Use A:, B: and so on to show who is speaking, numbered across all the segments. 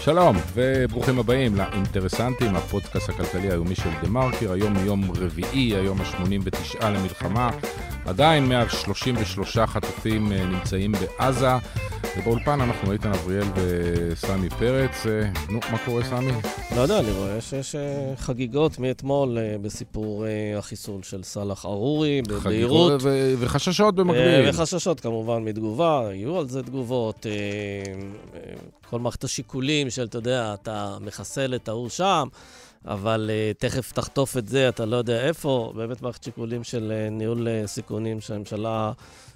A: שלום, וברוכים הבאים לאינטרסנטים, הפודקאסט הכלכלי היומי של דה מרקר, היום יום רביעי, היום ה-89 למלחמה. עדיין 133 חטופים אה, נמצאים בעזה, ובאולפן אנחנו איתן אבריאל וסמי פרץ. אה, נו, מה קורה, סמי?
B: לא יודע, אני רואה שיש אה, חגיגות מאתמול בסיפור החיסול של סאלח ארורי, בבהירות.
A: וחששות במקביל.
B: וחששות כמובן מתגובה, יהיו על זה תגובות. כל מערכת השיקולים של, אתה יודע, אתה מחסל את ההוא שם. אבל uh, תכף תחטוף את זה, אתה לא יודע איפה. באמת מערכת שיקולים של uh, ניהול uh, סיכונים שהממשלה,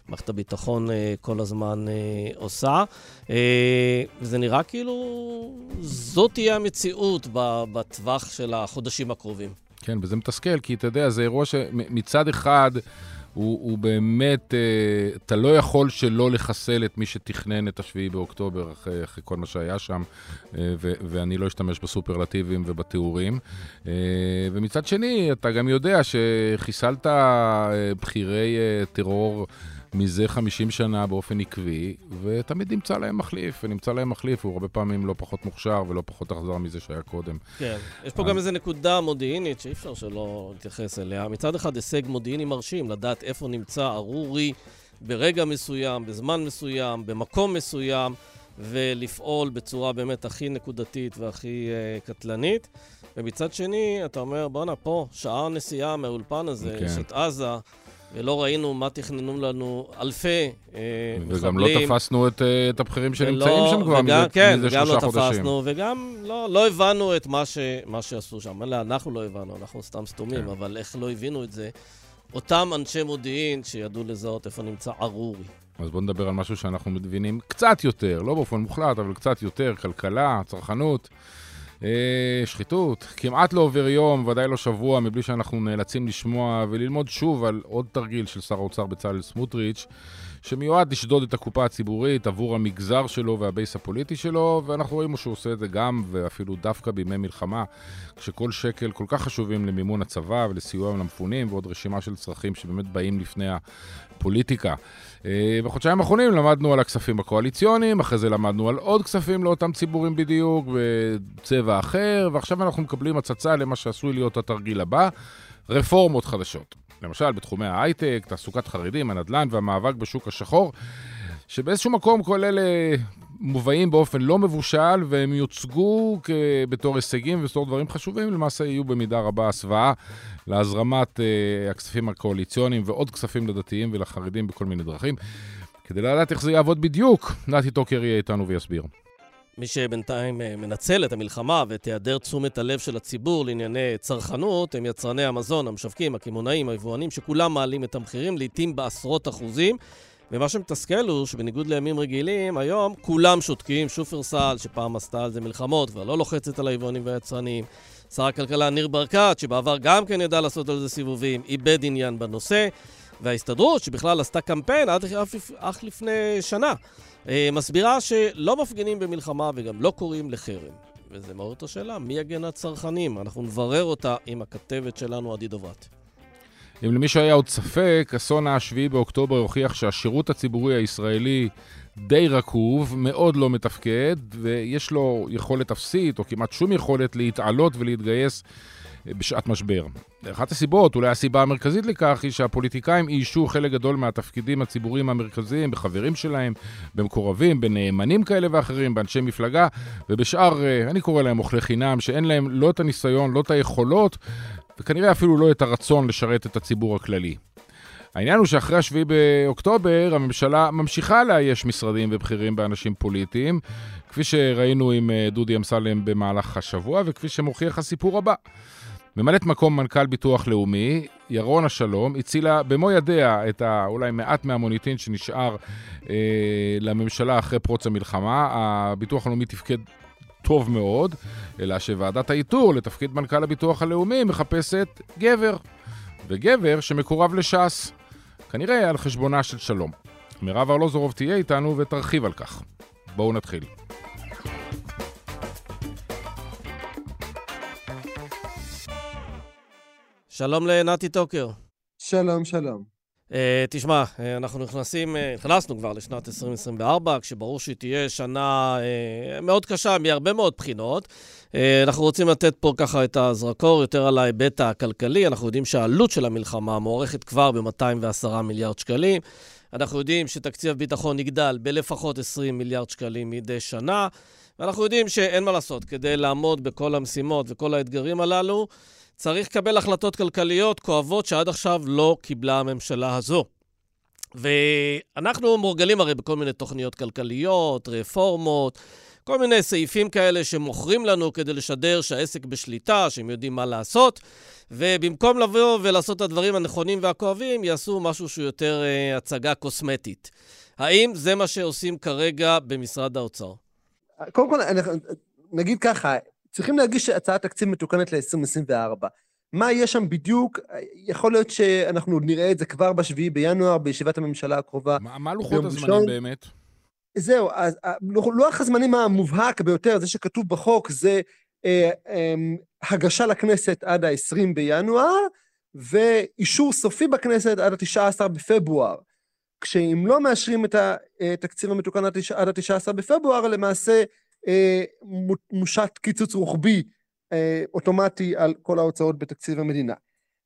B: מערכת הביטחון uh, כל הזמן uh, עושה. Uh, וזה נראה כאילו זאת תהיה המציאות בטווח של החודשים הקרובים.
A: כן, וזה מתסכל, כי אתה יודע, זה אירוע שמצד אחד... הוא, הוא באמת, אה, אתה לא יכול שלא לחסל את מי שתכנן את השביעי באוקטובר אחרי, אחרי כל מה שהיה שם, אה, ו, ואני לא אשתמש בסופרלטיבים ובתיאורים. אה, ומצד שני, אתה גם יודע שחיסלת בכירי טרור מזה 50 שנה באופן עקבי, ותמיד נמצא להם מחליף, ונמצא להם מחליף, הוא הרבה פעמים לא פחות מוכשר ולא פחות אכזר מזה שהיה קודם.
B: כן, יש פה גם איזו נקודה מודיעינית שאי אפשר שלא להתייחס אליה. מצד אחד, הישג מודיעיני מרשים, לדעת איפה נמצא ארורי ברגע מסוים, בזמן מסוים, במקום מסוים, ולפעול בצורה באמת הכי נקודתית והכי uh, קטלנית. ומצד שני, אתה אומר, בואנה, פה, שעה נסיעה מהאולפן הזה, כן. יש את עזה. ולא ראינו מה תכננו לנו אלפי אה,
A: מחבלים. וגם לא תפסנו את, אה, את הבכירים שנמצאים שם כבר וגם, מזה,
B: כן,
A: מזה שלושה חודשים.
B: כן, גם לא תפסנו, וגם לא, לא הבנו את מה, ש, מה שעשו שם. אלא אנחנו לא הבנו, אנחנו סתם סתומים, כן. אבל איך לא הבינו את זה? אותם אנשי מודיעין שידעו לזהות איפה נמצא ארורי.
A: אז בואו נדבר על משהו שאנחנו מבינים קצת יותר, לא באופן מוחלט, אבל קצת יותר, כלכלה, צרכנות. אה, שחיתות. כמעט לא עובר יום, ודאי לא שבוע, מבלי שאנחנו נאלצים לשמוע וללמוד שוב על עוד תרגיל של שר האוצר בצלאל סמוטריץ', שמיועד לשדוד את הקופה הציבורית עבור המגזר שלו והבייס הפוליטי שלו, ואנחנו רואים שהוא עושה את זה גם, ואפילו דווקא בימי מלחמה, כשכל שקל כל כך חשובים למימון הצבא ולסיוע למפונים, ועוד רשימה של צרכים שבאמת באים לפני הפוליטיקה. אה, בחודשיים האחרונים למדנו על הכספים הקואליציוניים, אחרי זה למדנו על עוד כספים לאותם ציבורים בדיוק, בצבע אחר, ועכשיו אנחנו מקבלים הצצה למה שעשוי להיות התרגיל הבא, רפורמות חדשות. למשל, בתחומי ההייטק, תעסוקת חרדים, הנדל"ן והמאבק בשוק השחור, שבאיזשהו מקום כל אלה מובאים באופן לא מבושל, והם יוצגו בתור הישגים ובתור דברים חשובים, למעשה יהיו במידה רבה הסוואה להזרמת uh, הכספים הקואליציוניים ועוד כספים לדתיים ולחרדים בכל מיני דרכים. כדי לדעת איך זה יעבוד בדיוק, נתי טוקר יהיה איתנו ויסביר.
B: מי שבינתיים אה, מנצל את המלחמה ואת היעדר תשומת הלב של הציבור לענייני צרכנות הם יצרני המזון, המשווקים, הקמעונאים, היבואנים, שכולם מעלים את המחירים, לעיתים בעשרות אחוזים. ומה שמתסכל הוא שבניגוד לימים רגילים, היום כולם שותקים. שופרסל, שפעם עשתה על זה מלחמות, כבר לא לוחצת על היבואנים והיצרנים. שר הכלכלה ניר ברקת, שבעבר גם כן ידע לעשות על זה סיבובים, איבד עניין בנושא. וההסתדרות, שבכלל עשתה קמפיין עד אך לפני שנה, מסבירה שלא מפגינים במלחמה וגם לא קוראים לחרם. וזה מעורר את השאלה, מי יגן על צרכנים? אנחנו נברר אותה עם הכתבת שלנו, עדי דוברת.
A: אם למישהו היה עוד ספק, אסון ה-7 באוקטובר הוכיח שהשירות הציבורי הישראלי די רקוב, מאוד לא מתפקד, ויש לו יכולת אפסית, או כמעט שום יכולת להתעלות ולהתגייס בשעת משבר. אחת הסיבות, אולי הסיבה המרכזית לכך, היא שהפוליטיקאים איישו חלק גדול מהתפקידים הציבוריים המרכזיים בחברים שלהם, במקורבים, בנאמנים כאלה ואחרים, באנשי מפלגה, ובשאר, אה, אני קורא להם אוכלי חינם, שאין להם לא את הניסיון, לא את היכולות, וכנראה אפילו לא את הרצון לשרת את הציבור הכללי. העניין הוא שאחרי 7 באוקטובר הממשלה ממשיכה לאייש משרדים ובכירים באנשים פוליטיים, כפי שראינו עם אה, דודי אמסלם במהלך השבוע, וכפי שמוכיח הסיפור הבא. ממלאת מקום מנכ"ל ביטוח לאומי, ירון השלום, הצילה במו ידיה את ה, אולי מעט מהמוניטין שנשאר אה, לממשלה אחרי פרוץ המלחמה. הביטוח הלאומי תפקד טוב מאוד, אלא שוועדת האיתור לתפקיד מנכ"ל הביטוח הלאומי מחפשת גבר, וגבר שמקורב לש"ס, כנראה על חשבונה של שלום. מירב ארלוזורוב תהיה איתנו ותרחיב על כך. בואו נתחיל.
B: שלום לנתי טוקר.
C: שלום, שלום.
B: Uh, תשמע, uh, אנחנו נכנסים, uh, נכנסנו כבר לשנת 2024, כשברור שהיא תהיה שנה uh, מאוד קשה מהרבה מאוד בחינות. Uh, אנחנו רוצים לתת פה ככה את הזרקור יותר על ההיבט הכלכלי. אנחנו יודעים שהעלות של המלחמה מוערכת כבר ב-210 מיליארד שקלים. אנחנו יודעים שתקציב הביטחון יגדל בלפחות 20 מיליארד שקלים מדי שנה, ואנחנו יודעים שאין מה לעשות, כדי לעמוד בכל המשימות וכל האתגרים הללו, צריך לקבל החלטות כלכליות כואבות שעד עכשיו לא קיבלה הממשלה הזו. ואנחנו מורגלים הרי בכל מיני תוכניות כלכליות, רפורמות, כל מיני סעיפים כאלה שמוכרים לנו כדי לשדר שהעסק בשליטה, שהם יודעים מה לעשות, ובמקום לבוא ולעשות את הדברים הנכונים והכואבים, יעשו משהו שהוא יותר uh, הצגה קוסמטית. האם זה מה שעושים כרגע במשרד האוצר?
C: קודם כל, נגיד ככה, צריכים להגיש הצעת תקציב מתוקנת ל-2024. מה יהיה שם בדיוק? יכול להיות שאנחנו נראה את זה כבר ב-7 בינואר, בישיבת הממשלה הקרובה.
A: מה, מה לוחות הזמנים באמת?
C: זהו, אז לוח הזמנים המובהק ביותר, זה שכתוב בחוק, זה אה, אה, הגשה לכנסת עד ה-20 בינואר, ואישור סופי בכנסת עד ה-19 בפברואר. כשאם לא מאשרים את התקציב המתוקן עד ה-19 בפברואר, למעשה אה, מושת קיצוץ רוחבי אה, אוטומטי על כל ההוצאות בתקציב המדינה.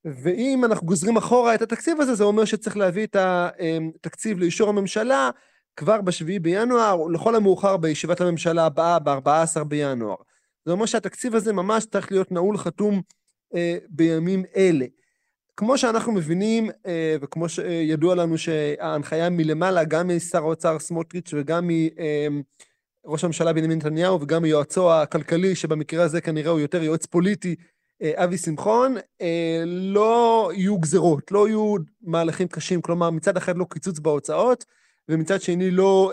C: ואם אנחנו גוזרים אחורה את התקציב הזה, זה אומר שצריך להביא את התקציב לאישור הממשלה כבר ב-7 בינואר, לכל המאוחר בישיבת הממשלה הבאה ב-14 בינואר. זה אומר שהתקציב הזה ממש צריך להיות נעול חתום אה, בימים אלה. כמו שאנחנו מבינים, אה, וכמו שידוע לנו שההנחיה מלמעלה, גם משר האוצר סמוטריץ' וגם מראש הממשלה בנימין נתניהו וגם מיועצו הכלכלי, שבמקרה הזה כנראה הוא יותר יועץ פוליטי, אה, אבי שמחון, אה, לא יהיו גזרות, לא יהיו מהלכים קשים, כלומר מצד אחד לא קיצוץ בהוצאות, ומצד שני לא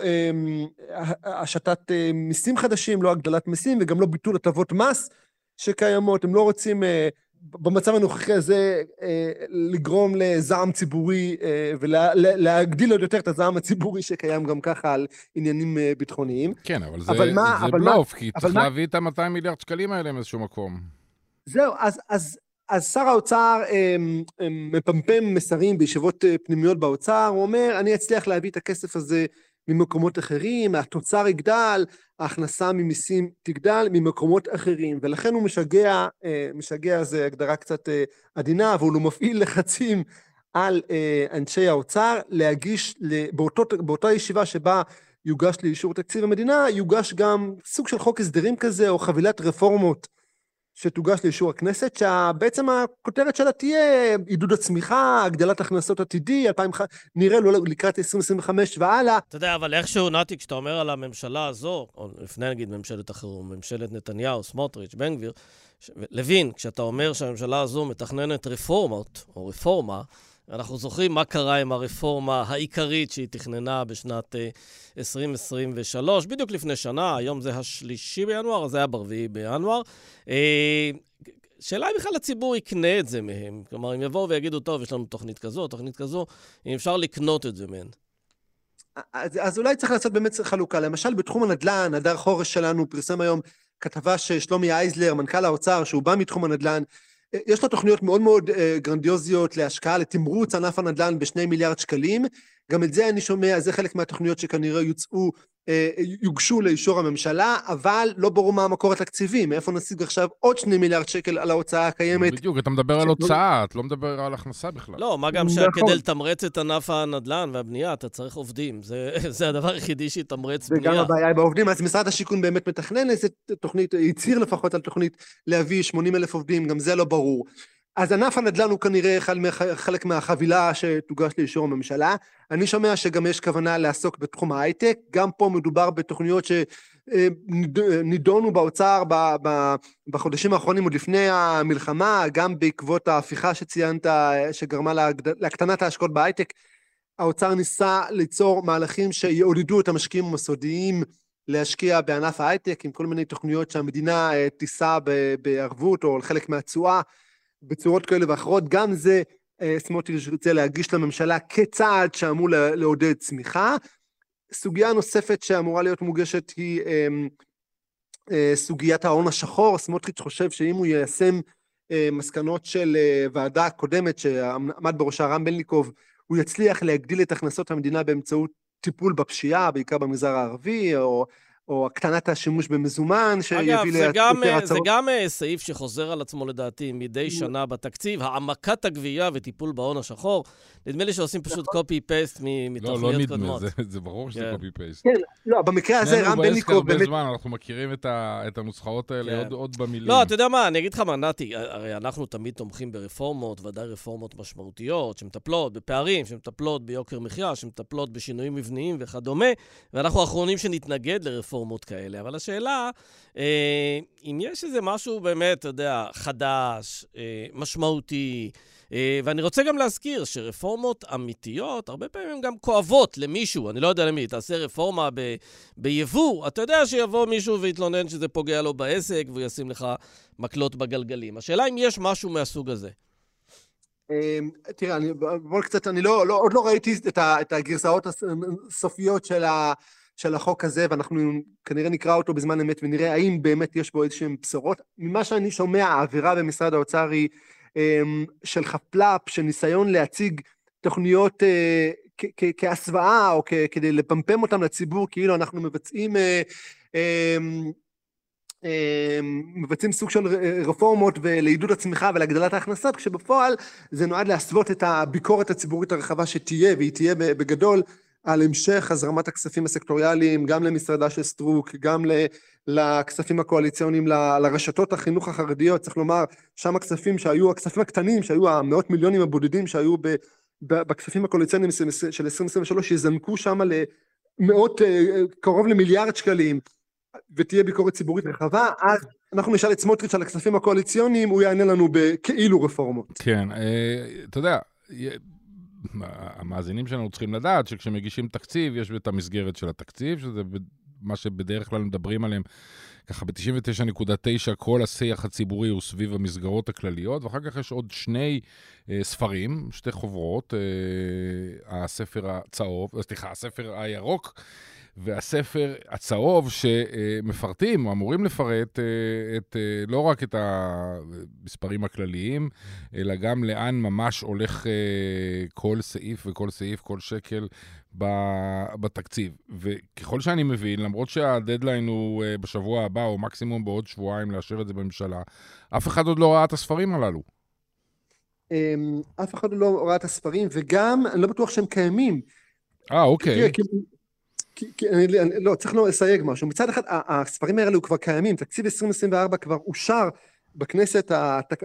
C: השתת מיסים חדשים, לא הגדלת מיסים וגם לא ביטול הטבות מס שקיימות. הם לא רוצים במצב הנוכחי הזה אה, לגרום לזעם ציבורי אה, ולהגדיל עוד יותר את הזעם הציבורי שקיים גם ככה על עניינים אה, ביטחוניים.
A: כן, אבל זה, אבל מה, זה אבל בלוף, מה, כי צריך מה... להביא את ה-200 מיליארד שקלים האלה מאיזשהו מקום.
C: זהו, אז, אז, אז שר האוצר מפמפם מסרים בישיבות פנימיות באוצר, הוא אומר, אני אצליח להביא את הכסף הזה ממקומות אחרים, התוצר יגדל, ההכנסה ממיסים תגדל ממקומות אחרים, ולכן הוא משגע, אה, משגע זה הגדרה קצת אה, עדינה, אבל הוא מפעיל לחצים על אה, אנשי האוצר להגיש, באותו, באותה ישיבה שבה יוגש לאישור תקציב המדינה, יוגש גם סוג של חוק הסדרים כזה, או חבילת רפורמות שתוגש לאישור הכנסת, שבעצם הכותרת שלה תהיה עידוד הצמיחה, הגדלת הכנסות עתידי, 2000, נראה לו לקראת 2025 והלאה.
B: אתה יודע, אבל איכשהו, נתי, כשאתה אומר על הממשלה הזו, או לפני נגיד ממשלת החירום, ממשלת נתניהו, סמוטריץ', בן גביר, ש... לוין, כשאתה אומר שהממשלה הזו מתכננת רפורמות, או רפורמה, אנחנו זוכרים מה קרה עם הרפורמה העיקרית שהיא תכננה בשנת 2023, אה, בדיוק לפני שנה, היום זה השלישי בינואר, זה היה ברביעי בינואר. אה, שאלה אם בכלל הציבור יקנה את זה מהם. כלומר, אם יבואו ויגידו, טוב, יש לנו תוכנית כזו, תוכנית כזו, אם אפשר לקנות את זה מהן.
C: אז, אז אולי צריך לעשות באמת חלוקה. למשל, בתחום הנדל"ן, הדר חורש שלנו פרסם היום כתבה ששלומי אייזלר, מנכ"ל האוצר, שהוא בא מתחום הנדל"ן, יש לו תוכניות מאוד מאוד אה, גרנדיוזיות להשקעה, לתמרוץ ענף הנדל"ן בשני מיליארד שקלים. גם את זה אני שומע, זה חלק מהתוכניות שכנראה יוצאו, אה, יוגשו לאישור הממשלה, אבל לא ברור מה המקור התקציבי, מאיפה נשיג עכשיו עוד שני מיליארד שקל על ההוצאה הקיימת.
A: בדיוק, אתה מדבר על הוצאה, אתה לא מדבר על הכנסה בכלל.
B: לא, מה גם נכון. שכדי לתמרץ את ענף הנדל"ן והבנייה, אתה צריך עובדים. זה, זה הדבר היחידי שיתמרץ בנייה.
C: וגם הבעיה היא בעובדים, אז משרד השיכון באמת מתכנן איזה תוכנית, הצהיר לפחות על תוכנית להביא 80 אלף עובדים, גם זה לא ברור. אז ענף הנדל"ן הוא כנראה חלק מהחבילה שתוגש לאישור הממשלה. אני שומע שגם יש כוונה לעסוק בתחום ההייטק, גם פה מדובר בתוכניות שנידונו באוצר בחודשים האחרונים עוד לפני המלחמה, גם בעקבות ההפיכה שציינת, שגרמה להקטנת ההשקעות בהייטק. האוצר ניסה ליצור מהלכים שיעודדו את המשקיעים המסודיים להשקיע בענף ההייטק, עם כל מיני תוכניות שהמדינה אה, תישא בערבות או חלק מהתשואה. בצורות כאלה ואחרות, גם זה אה, סמוטריץ' רוצה להגיש לממשלה כצעד שאמור לעודד צמיחה. סוגיה נוספת שאמורה להיות מוגשת היא אמ, אה, סוגיית ההון השחור. סמוטריץ' חושב שאם הוא יישם אה, מסקנות של ועדה קודמת שעמד בראשה רם בלניקוב, הוא יצליח להגדיל את הכנסות המדינה באמצעות טיפול בפשיעה, בעיקר במגזר הערבי, או או הקטנת השימוש במזומן,
B: שיביא ליותר הצהרות. אגב, זה גם אה, סעיף שחוזר על עצמו לדעתי מדי שנה בתקציב, העמקת הגבייה וטיפול בהון השחור. נדמה לי שעושים פשוט קופי-פייסט. מתוכניות
A: קודמות.
B: לא, לא
A: נדמה, זה, ברור שזה קופי-פייסט.
C: כן, לא, במקרה הזה רם בלניקוב
A: באמת... זמן, אנחנו מכירים את הנוסחאות האלה כן. עוד במילים.
B: לא, אתה יודע מה, אני אגיד לך מה, נתי, הרי אנחנו תמיד תומכים ברפורמות, ודאי רפורמות משמעותיות, שמטפלות בפערים, שמטפלות ביוקר מחיה, שמטפלות בשינויים מבניים וכדומה, ואנחנו האחרונים שנתנגד לרפורמות. רפורמות כאלה, אבל השאלה, אה, אם יש איזה משהו באמת, אתה יודע, חדש, אה, משמעותי, אה, ואני רוצה גם להזכיר שרפורמות אמיתיות, הרבה פעמים הן גם כואבות למישהו, אני לא יודע למי, תעשה רפורמה ב- ביבוא, אתה יודע שיבוא מישהו ויתלונן שזה פוגע לו בעסק והוא ישים לך מקלות בגלגלים. השאלה אם יש משהו מהסוג הזה.
C: תראה, אני, בוא קצת, אני לא, לא, עוד לא ראיתי את, ה, את הגרסאות הסופיות של, ה, של החוק הזה, ואנחנו כנראה נקרא אותו בזמן אמת ונראה האם באמת יש בו איזשהן בשורות. ממה שאני שומע, האווירה במשרד האוצר היא אמ, של חפלאפ, של ניסיון להציג תוכניות אה, כהסוואה, או כדי לפמפם אותם לציבור, כאילו אנחנו מבצעים... אה, אמ, אמ, מבצעים סוג של רפורמות לעידוד הצמיחה ולהגדלת ההכנסות, כשבפועל זה נועד להסוות את הביקורת הציבורית הרחבה שתהיה, והיא תהיה בגדול על המשך הזרמת הכספים הסקטוריאליים, גם למשרדה של סטרוק, גם לכספים הקואליציוניים, לרשתות החינוך החרדיות, צריך לומר, שם הכספים שהיו, הכספים הקטנים, שהיו המאות מיליונים הבודדים שהיו ב, ב, בכספים הקואליציוניים של 2023, יזנקו שם למאות, אה, קרוב למיליארד שקלים, ותהיה ביקורת ציבורית רחבה, אז אנחנו נשאל את סמוטריץ' על הכספים הקואליציוניים, הוא יענה לנו בכאילו רפורמות.
A: כן, אה, אתה יודע, המאזינים שלנו צריכים לדעת שכשמגישים תקציב, יש את המסגרת של התקציב, שזה מה שבדרך כלל מדברים עליהם, ככה ב-99.9 כל השיח הציבורי הוא סביב המסגרות הכלליות, ואחר כך יש עוד שני אה, ספרים, שתי חוברות, אה, הספר הצהוב, סליחה, הספר הירוק. והספר הצהוב שמפרטים, או אמורים לפרט, אה, את, אה, לא רק את המספרים הכלליים, אלא גם לאן ממש הולך אה, כל סעיף וכל סעיף, כל שקל בתקציב. וככל שאני מבין, למרות שהדדליין הוא בשבוע הבא, או מקסימום בעוד שבועיים לאשר את זה בממשלה, אף אחד עוד לא ראה את הספרים הללו.
C: אמ, אף אחד לא ראה את הספרים, וגם, אני לא בטוח שהם קיימים.
A: אה, אוקיי.
C: כי, כי אני, אני, לא, צריך לא לסייג משהו. מצד אחד, הספרים האלו כבר קיימים, תקציב 2024 כבר אושר בכנסת,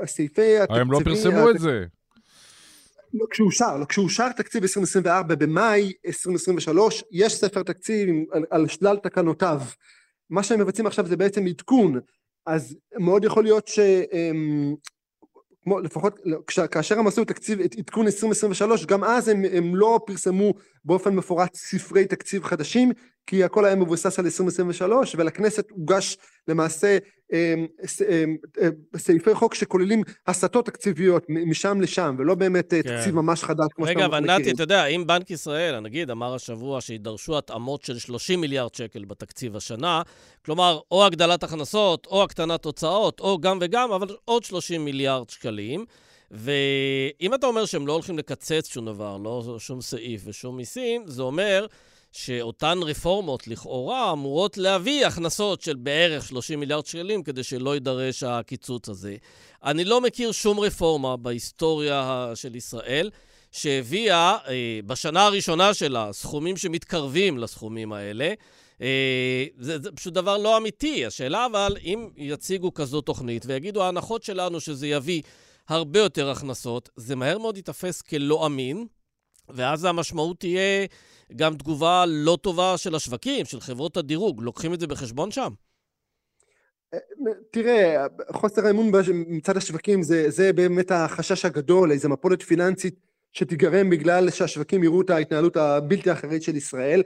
C: הסעיפי
A: התקציבי... הם לא פרסמו את זה.
C: לא, כשאושר, לא, כשאושר תקציב 2024 במאי 2023, יש ספר תקציב על, על שלל תקנותיו. מה שהם מבצעים עכשיו זה בעצם עדכון, אז מאוד יכול להיות ש... כמו לפחות לא, כאשר הם עשו תקציב את עדכון 2023 גם אז הם, הם לא פרסמו באופן מפורט ספרי תקציב חדשים כי הכל היה מבוסס על 2023 ולכנסת הוגש למעשה אמ, אמ, אמ, סעיפי חוק שכוללים הסטות תקציביות משם לשם ולא באמת אה, כן. תקציב ממש חדש
B: כמו שאתה מכיר. רגע אבל נתי אתה יודע אם בנק ישראל נגיד אמר השבוע שידרשו התאמות של 30 מיליארד שקל בתקציב השנה כלומר או הגדלת הכנסות או הקטנת הוצאות או גם וגם אבל עוד 30 מיליארד שקלים ואם אתה אומר שהם לא הולכים לקצץ שום דבר, לא שום סעיף ושום מיסים, זה אומר שאותן רפורמות לכאורה אמורות להביא הכנסות של בערך 30 מיליארד שקלים כדי שלא יידרש הקיצוץ הזה. אני לא מכיר שום רפורמה בהיסטוריה של ישראל שהביאה אה, בשנה הראשונה שלה סכומים שמתקרבים לסכומים האלה. אה, זה, זה פשוט דבר לא אמיתי. השאלה אבל, אם יציגו כזו תוכנית ויגידו ההנחות שלנו שזה יביא הרבה יותר הכנסות, זה מהר מאוד ייתפס כלא אמין, ואז המשמעות תהיה גם תגובה לא טובה של השווקים, של חברות הדירוג. לוקחים את זה בחשבון שם?
C: תראה, חוסר האמון מצד השווקים זה, זה באמת החשש הגדול, איזו מפולת פיננסית שתיגרם בגלל שהשווקים יראו את ההתנהלות הבלתי אחראית של ישראל.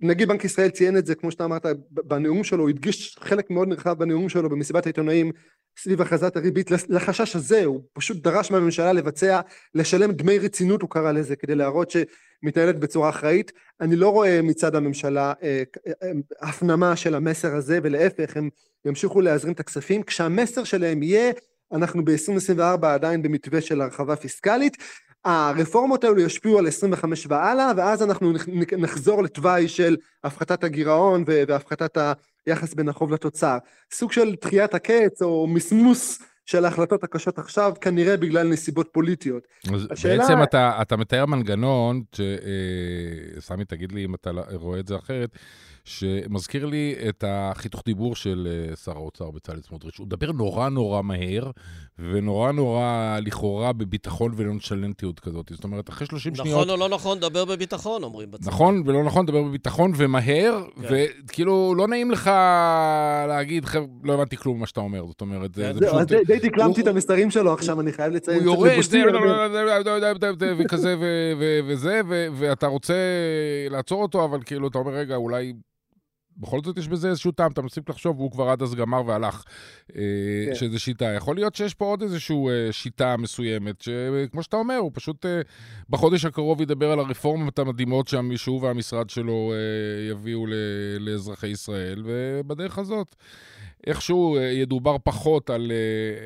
C: נגיד בנק ישראל ציין את זה, כמו שאתה אמרת, בנאום שלו, הוא הדגיש חלק מאוד נרחב בנאום שלו במסיבת העיתונאים סביב הכרזת הריבית לחשש הזה, הוא פשוט דרש מהממשלה לבצע, לשלם דמי רצינות הוא קרא לזה, כדי להראות שמתנהלת בצורה אחראית. אני לא רואה מצד הממשלה אה, אה, הפנמה של המסר הזה, ולהפך, הם ימשיכו להזרים את הכספים, כשהמסר שלהם יהיה, אנחנו ב-2024 עדיין במתווה של הרחבה פיסקלית, הרפורמות האלו ישפיעו על 25 והלאה, ואז אנחנו נחזור לתוואי של הפחתת הגירעון והפחתת היחס בין החוב לתוצר. סוג של דחיית הקץ או מסמוס של ההחלטות הקשות עכשיו, כנראה בגלל נסיבות פוליטיות.
A: אז השאלה... בעצם אתה, אתה מתאר מנגנון, ש... אה, סמי, תגיד לי אם אתה רואה את זה אחרת, שמזכיר לי את החיתוך דיבור של אה, שר האוצר בצלאל סמוטריץ'. הוא מדבר נורא נורא מהר, ונורא נורא לכאורה בביטחון ונונשלנטיות כזאת. זאת אומרת, אחרי 30
B: נכון
A: שניות...
B: נכון או לא נכון, דבר בביטחון, אומרים בצד.
A: נכון ולא נכון, דבר בביטחון ומהר, כן. וכאילו, לא נעים לך להגיד, חבר'ה, לא הבנתי כלום ממה שאתה אומר. זאת אומרת, זה,
C: זה פשוט... די דקלמתי את המסרים שלו עכשיו, אני חייב לציין.
A: הוא יורד, וכזה וזה, ואתה רוצה לעצור אותו, אבל כאילו, אתה אומר, רגע, אולי... בכל זאת יש בזה איזשהו טעם, אתה מפסיק לחשוב, והוא כבר עד אז גמר והלך. אה, כן. שזה שיטה. יכול להיות שיש פה עוד איזושהי אה, שיטה מסוימת, שכמו שאתה אומר, הוא פשוט אה, בחודש הקרוב ידבר על הרפורמות המדהימות שהוא והמשרד שלו יביאו לאזרחי ישראל, ובדרך הזאת איכשהו ידובר פחות על,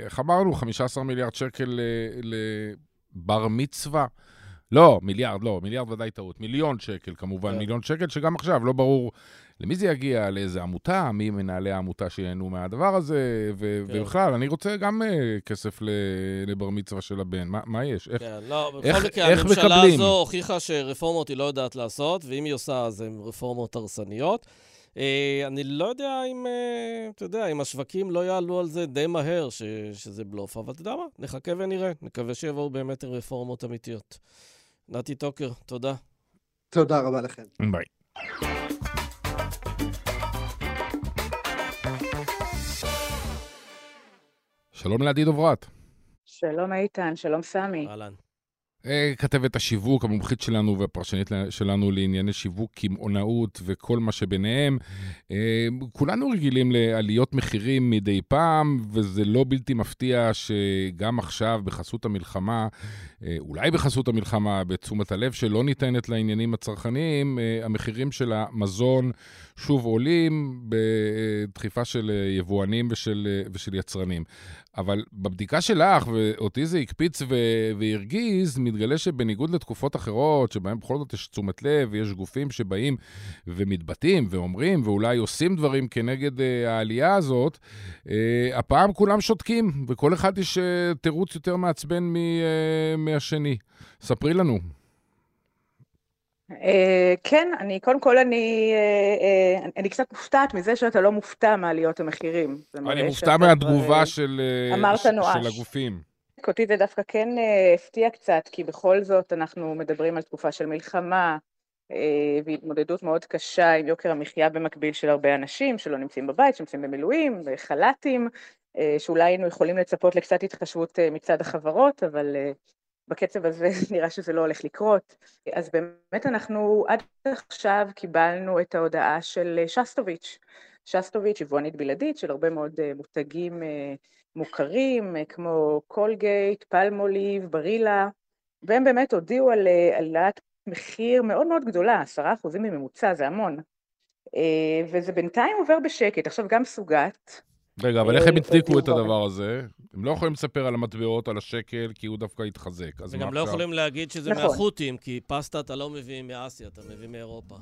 A: איך אמרנו, 15 מיליארד שקל לבר מצווה. לא, מיליארד, לא, מיליארד ודאי טעות. מיליון שקל כמובן, כן. מיליון שקל, שגם עכשיו לא ברור למי זה יגיע, לאיזה עמותה, מי מנהלי העמותה שייהנו מהדבר הזה, ו- כן. ובכלל, אני רוצה גם uh, כסף לבר מצווה של הבן. מה, מה יש? איך,
B: כן, לא, בכל איך, מקרה, איך הממשלה מקבלים? הזו הוכיחה שרפורמות היא לא יודעת לעשות, ואם היא עושה, אז הן רפורמות הרסניות. Uh, אני לא יודע אם, uh, אתה יודע, אם השווקים לא יעלו על זה די מהר, ש- שזה בלוף, אבל אתה יודע מה, נחכה ונראה. נקווה שיבואו באמת רפורמות אמיתיות. נתי טוקר, תודה.
C: תודה רבה לכם.
A: ביי. שלום לעדי דוברת.
D: שלום איתן, שלום סמי.
B: אהלן.
A: אה, כתבת השיווק, המומחית שלנו והפרשנית שלנו לענייני שיווק, קמעונאות וכל מה שביניהם. אה, כולנו רגילים לעליות מחירים מדי פעם, וזה לא בלתי מפתיע שגם עכשיו, בחסות המלחמה, אולי בחסות המלחמה, בתשומת הלב שלא ניתנת לעניינים הצרכניים, המחירים של המזון שוב עולים בדחיפה של יבואנים ושל, ושל יצרנים. אבל בבדיקה שלך, ואותי זה הקפיץ והרגיז, מתגלה שבניגוד לתקופות אחרות, שבהן בכל זאת יש תשומת לב, ויש גופים שבאים ומתבטאים ואומרים, ואולי עושים דברים כנגד העלייה הזאת, הפעם כולם שותקים, וכל אחד יש תירוץ יותר מעצבן מ- מהשני. ספרי לנו.
D: אה, כן, אני, קודם כל אני, אה, אה, אני קצת מופתעת מזה שאתה לא מופתע מעליות המחירים.
A: אני מופתע מהתגובה של הגופים.
D: אותי זה דווקא כן הפתיע קצת, כי בכל זאת אנחנו מדברים על תקופה של מלחמה, והתמודדות מאוד קשה עם יוקר המחיה במקביל של הרבה אנשים שלא נמצאים בבית, שנמצאים במילואים, בחל"תים, שאולי היינו יכולים לצפות לקצת התחשבות מצד החברות, אבל בקצב הזה נראה שזה לא הולך לקרות. אז באמת אנחנו עד עכשיו קיבלנו את ההודעה של שסטוביץ'. שסטוביץ', יבואנית בלעדית של הרבה מאוד אה, מותגים אה, מוכרים, אה, כמו קולגייט, פלמוליב, ברילה, והם באמת הודיעו על העלאת מחיר מאוד מאוד גדולה, עשרה אחוזים מממוצע, זה המון. וזה בינתיים עובר בשקט. עכשיו גם סוגת,
A: רגע, אבל איך הם הצדיקו את הדבר הזה? הם לא יכולים לספר על המטבעות, על השקל, כי הוא דווקא התחזק.
B: וגם לא יכולים להגיד שזה נכון. מהחות'ים, כי פסטה אתה לא מביא מאסיה, אתה מביא מאירופה.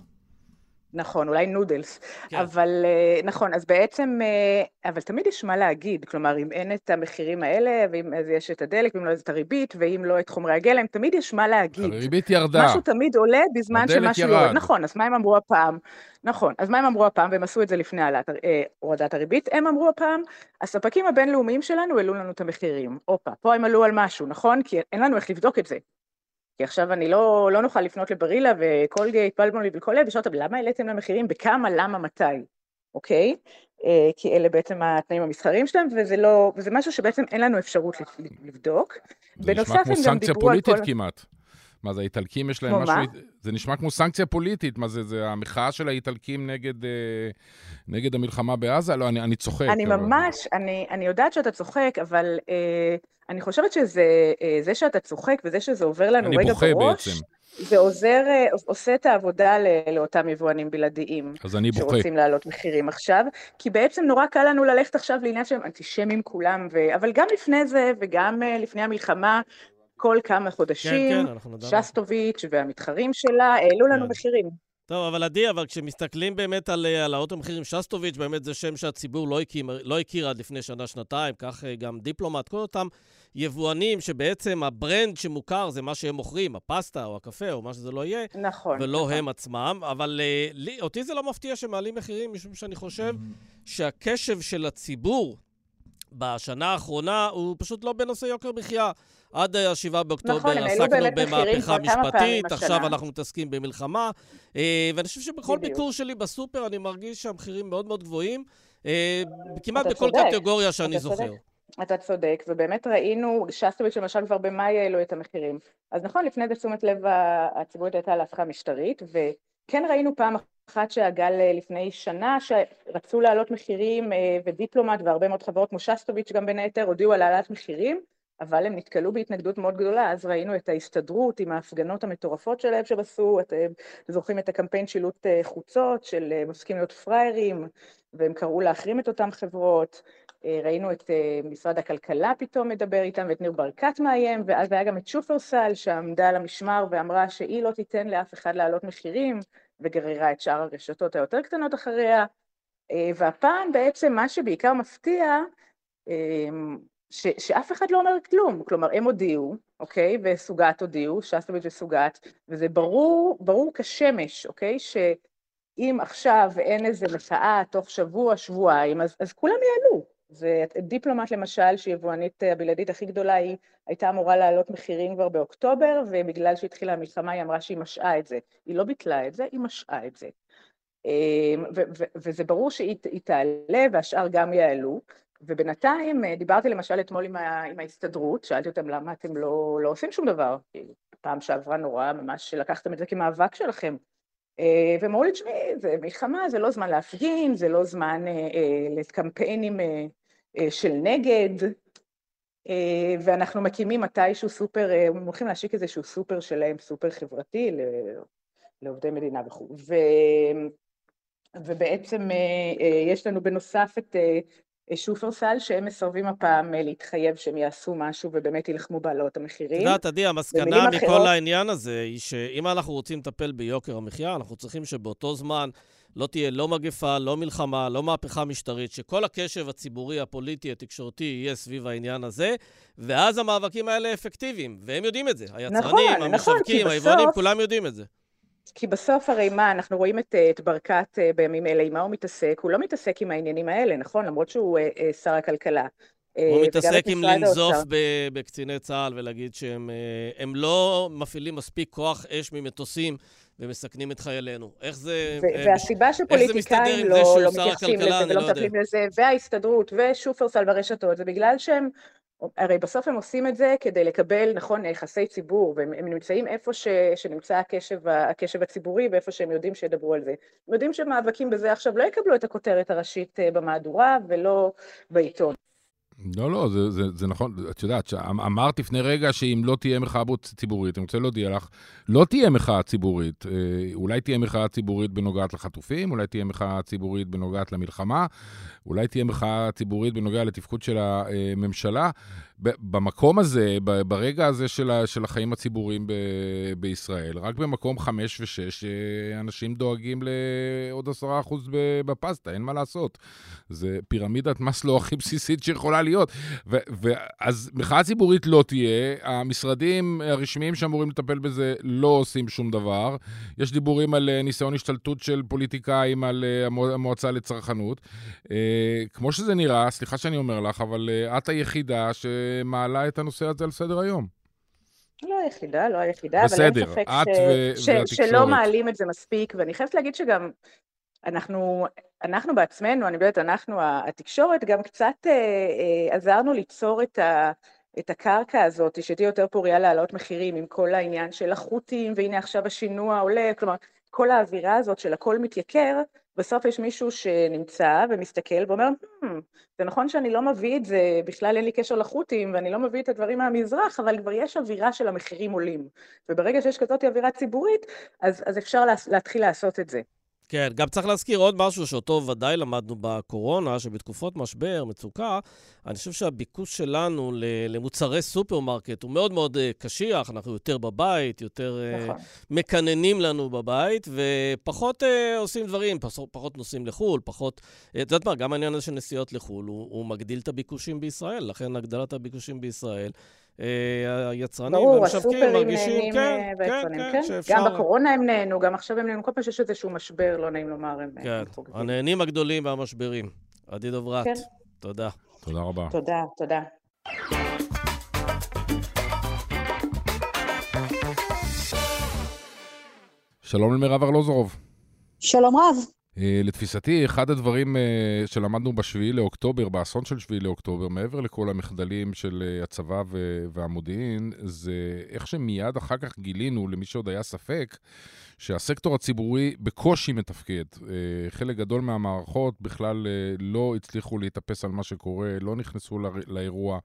D: נכון, אולי נודלס. כן. אבל אה, נכון, אז בעצם, אה, אבל תמיד יש מה להגיד. כלומר, אם אין את המחירים האלה, ואם אז יש את הדלק, ואם לא אז את הריבית, ואם לא את חומרי הגלם, תמיד יש מה להגיד.
A: הריבית ירדה.
D: משהו תמיד עולה בזמן שמשהו יורד. נכון, אז מה הם אמרו הפעם? נכון, אז מה הם אמרו הפעם, והם עשו את זה לפני אה, הורדת הריבית? הם אמרו הפעם, הספקים הבינלאומיים שלנו העלו לנו את המחירים. הופה, פה הם עלו על משהו, נכון? כי אין לנו איך לבדוק את זה. כי עכשיו אני לא, לא נוכל לפנות לברילה וקולגייט, פלמולי וכל אלה, ושאול אותם, למה העליתם למחירים? בכמה, למה, מתי? אוקיי? אה, כי אלה בעצם התנאים המסחריים שלהם, וזה לא, וזה משהו שבעצם אין לנו אפשרות לבדוק.
A: זה נשמע כמו סנקציה פוליטית כל... כמעט. מה זה, האיטלקים יש להם משהו... מה? זה נשמע כמו סנקציה פוליטית. מה זה, זה המחאה של האיטלקים נגד, אה, נגד המלחמה בעזה? לא, אני, אני צוחק.
D: אני אבל... ממש, אני, אני יודעת שאתה צוחק, אבל אה, אני חושבת שזה אה, זה שאתה צוחק וזה שזה עובר לנו רגע בראש... אני בוכה בעצם. זה עוזר, אה, עושה את העבודה לאותם יבואנים בלעדיים.
A: אז אני בוכה.
D: שרוצים להעלות מחירים עכשיו, כי בעצם נורא קל לנו ללכת עכשיו לעניין שהם אנטישמים כולם, ו... אבל גם לפני זה וגם אה, לפני המלחמה, כל כמה חודשים,
B: כן, כן.
D: שסטוביץ' והמתחרים שלה העלו לנו
B: כן.
D: מחירים.
B: טוב, אבל עדי, אבל כשמסתכלים באמת על אה, העלאות המחירים, שסטוביץ' באמת זה שם שהציבור לא הכיר, לא הכיר עד לפני שנה-שנתיים, כך אה, גם דיפלומט, כל אותם יבואנים שבעצם הברנד שמוכר זה מה שהם מוכרים, הפסטה או הקפה או מה שזה לא יהיה,
D: נכון.
B: ולא
D: נכון.
B: הם עצמם. אבל אה, לי, אותי זה לא מפתיע שמעלים מחירים, משום שאני חושב שהקשב של הציבור בשנה האחרונה הוא פשוט לא בנושא יוקר מחיה. עד ה-7 באוקטובר
D: נכון,
B: עסקנו במהפכה משפטית,
D: השנה.
B: עכשיו אנחנו מתעסקים במלחמה. אה, ואני חושב שבכל
D: בדיוק.
B: ביקור שלי בסופר אני מרגיש שהמחירים מאוד מאוד גבוהים, אה, כמעט בכל
D: צודק,
B: קטגוריה שאני
D: אתה צודק.
B: זוכר.
D: אתה צודק, ובאמת ראינו, שסטוביץ' למשל כבר במאי העלו את המחירים. אז נכון, לפני זה תשומת לב הציבורית הייתה על ההפכה המשטרית, וכן ראינו פעם אחת שהגל אה, לפני שנה, שרצו להעלות מחירים, אה, ודיפלומט והרבה מאוד חברות כמו שסטוביץ' גם בין היתר, הודיעו על העלאת מחירים, אבל הם נתקלו בהתנגדות מאוד גדולה, אז ראינו את ההסתדרות עם ההפגנות המטורפות שלהם שהם עשו, את- אה, זוכרים את הקמפיין שילוט חוצות של מפסיקים להיות פראיירים, והם קראו להחרים את אותן חברות. אה, ראינו את אה, משרד הכלכלה פתאום מדבר איתם, ואת ניר ברקת מאיים, ואז היה גם את שופרסל שעמדה על המשמר ואמרה שהיא לא תיתן לאף אחד להעלות מחירים, וגררה את שאר הרשתות היותר קטנות אחריה. אה, והפעם בעצם מה שבעיקר מפתיע, אה, ש, שאף אחד לא אומר כלום, כלומר הם הודיעו, אוקיי, וסוגת הודיעו, שסטוביץ' וסוגת, וזה ברור, ברור כשמש, אוקיי, שאם עכשיו אין איזה מחאה תוך שבוע, שבועיים, אז, אז כולם יעלו. ודיפלומט למשל, שהיא יבואנית הבלעדית הכי גדולה, היא הייתה אמורה להעלות מחירים כבר באוקטובר, ובגלל שהתחילה המלחמה היא אמרה שהיא משעה את זה. היא לא ביטלה את זה, היא משעה את זה. אמ, וזה ברור שהיא תעלה והשאר גם יעלו. ובינתיים אה, דיברתי למשל אתמול עם, ה- עם ההסתדרות, שאלתי אותם למה אתם לא, לא עושים שום דבר. כי פעם שעברה נורא, ממש לקחתם את זה כמאבק שלכם. אה, והם אמרו לי, תשמעי, זה מלחמה, זה לא זמן להפגין, זה לא זמן אה, אה, לקמפיינים אה, אה, של נגד, אה, ואנחנו מקימים מתישהו סופר, אה, הם הולכים להשיק איזשהו סופר שלהם, סופר חברתי לעובדי מדינה וכו'. ו... ובעצם אה, אה, יש לנו בנוסף את אה, אה, שופרסל, שהם מסרבים הפעם אה, להתחייב שהם יעשו משהו ובאמת יילחמו בהעלאות
B: את
D: המחירים.
B: יודעת, עדי, המסקנה מכל
D: אחרות-
B: העניין הזה היא שאם אנחנו רוצים לטפל ביוקר המחיה, אנחנו צריכים שבאותו זמן לא תהיה לא מגפה, לא מלחמה, לא מהפכה משטרית, שכל הקשב הציבורי, הפוליטי, התקשורתי יהיה סביב העניין הזה, ואז המאבקים האלה אפקטיביים, והם יודעים את זה. היצרנים,
D: נכון, נכון,
B: המשווקים,
D: כי
B: היבואנים,
D: בסוף-
B: כולם יודעים את זה.
D: כי בסוף הרי מה, אנחנו רואים את, את ברקת אה, בימים אלה, עם מה הוא מתעסק? הוא לא מתעסק עם העניינים האלה, נכון? למרות שהוא אה, אה, שר הכלכלה. אה,
B: הוא מתעסק עם לנזוף. ב- בקציני צה"ל ולהגיד שהם אה, לא מפעילים מספיק כוח אש ממטוסים ומסכנים את חיילינו. איך זה...
D: ו-
B: אה,
D: והסיבה שפוליטיקאים לא, לא
B: שר
D: מתייחסים לזה ולא
B: לא.
D: מטפלים בזה, וההסתדרות ושופרסל ברשתות, זה בגלל שהם, הרי בסוף הם עושים את זה כדי לקבל, נכון, יחסי ציבור, והם הם נמצאים איפה ש, שנמצא הקשב, הקשב הציבורי ואיפה שהם יודעים שידברו על זה. הם יודעים שמאבקים בזה עכשיו לא יקבלו את הכותרת הראשית אה, במהדורה ולא בעיתון.
A: לא, לא, זה, זה, זה נכון. את יודעת, שאמ- אמרת לפני רגע שאם לא תהיה מחאה ציבורית, אני רוצה להודיע לך, לא תהיה מחאה ציבורית. אה, אולי תהיה מחאה ציבורית בנוגעת לחטופים, אולי תהיה מחאה ציבורית בנוגעת למלחמה, אולי תהיה מחאה ציבורית בנוגע לתפקוד של הממשלה. במקום הזה, ברגע הזה של, החיים הציבוריים בישראל, רק במקום חמש ושש, אה, אנשים דואגים לעוד עשרה אחוז בפסטה, אין מה לעשות. זה פירמידת מסלו הכי בסיסית שיכולה להיות. ו- ואז מחאה ציבורית לא תהיה, המשרדים הרשמיים שאמורים לטפל בזה לא עושים שום דבר. יש דיבורים על אה, ניסיון השתלטות של פוליטיקאים על אה, המו- המועצה לצרכנות. כמו שזה נראה, סליחה שאני אומר לך, אבל את היחידה שמעלה את הנושא הזה על סדר היום.
D: לא היחידה, לא היחידה, אבל אין ספק
A: את
D: ש...
A: ו-
D: ש...
A: והתקשורת.
D: שלא מעלים את זה מספיק, ואני חייבת להגיד שגם אנחנו, אנחנו בעצמנו, אני יודעת, אנחנו, התקשורת, גם קצת אה, אה, עזרנו ליצור את, ה, את הקרקע הזאת, שתהיה יותר פוריה להעלות מחירים עם כל העניין של החות'ים, והנה עכשיו השינוע עולה, כלומר, כל האווירה הזאת של הכל מתייקר, בסוף יש מישהו שנמצא ומסתכל ואומר, hmm, זה נכון שאני לא מביא את זה, בכלל אין לי קשר לחות'ים, ואני לא מביא את הדברים מהמזרח, אבל כבר יש אווירה של המחירים עולים. וברגע שיש כזאת אווירה ציבורית, אז, אז אפשר לה, להתחיל לעשות את זה.
B: כן, גם צריך להזכיר עוד משהו שאותו ודאי למדנו בקורונה, שבתקופות משבר, מצוקה, אני חושב שהביקוש שלנו למוצרי סופרמרקט הוא מאוד מאוד אה, קשיח, אנחנו יותר בבית, יותר אה, נכון. מקננים לנו בבית, ופחות uh, עושים דברים, פחות, פחות נוסעים לחו"ל, פחות... את יודעת מה, גם העניין הזה של נסיעות לחו"ל, הוא, הוא מגדיל את הביקושים בישראל, לכן הגדלת הביקושים בישראל. אה, היצרנים והמשווקים מרגישים, כן, כן, כן, כן,
D: שאפשר... גם בקורונה הם נהנו, גם עכשיו הם נהנו, כל פעם שיש איזשהו משבר, לא נעים לומר, הם
B: כן, הנהנים הגדולים והמשברים. עדי דוברת, כן. תודה.
A: תודה רבה.
D: תודה, תודה.
A: שלום למירב ארלוזורוב.
E: שלום רב.
A: אה, לתפיסתי, אחד הדברים אה, שלמדנו בשביעי לאוקטובר, באסון של שביעי לאוקטובר, מעבר לכל המחדלים של אה, הצבא והמודיעין, זה איך שמיד אחר כך גילינו, למי שעוד היה ספק, שהסקטור הציבורי בקושי מתפקד. חלק גדול מהמערכות בכלל לא הצליחו להתאפס על מה שקורה, לא נכנסו לאירוע.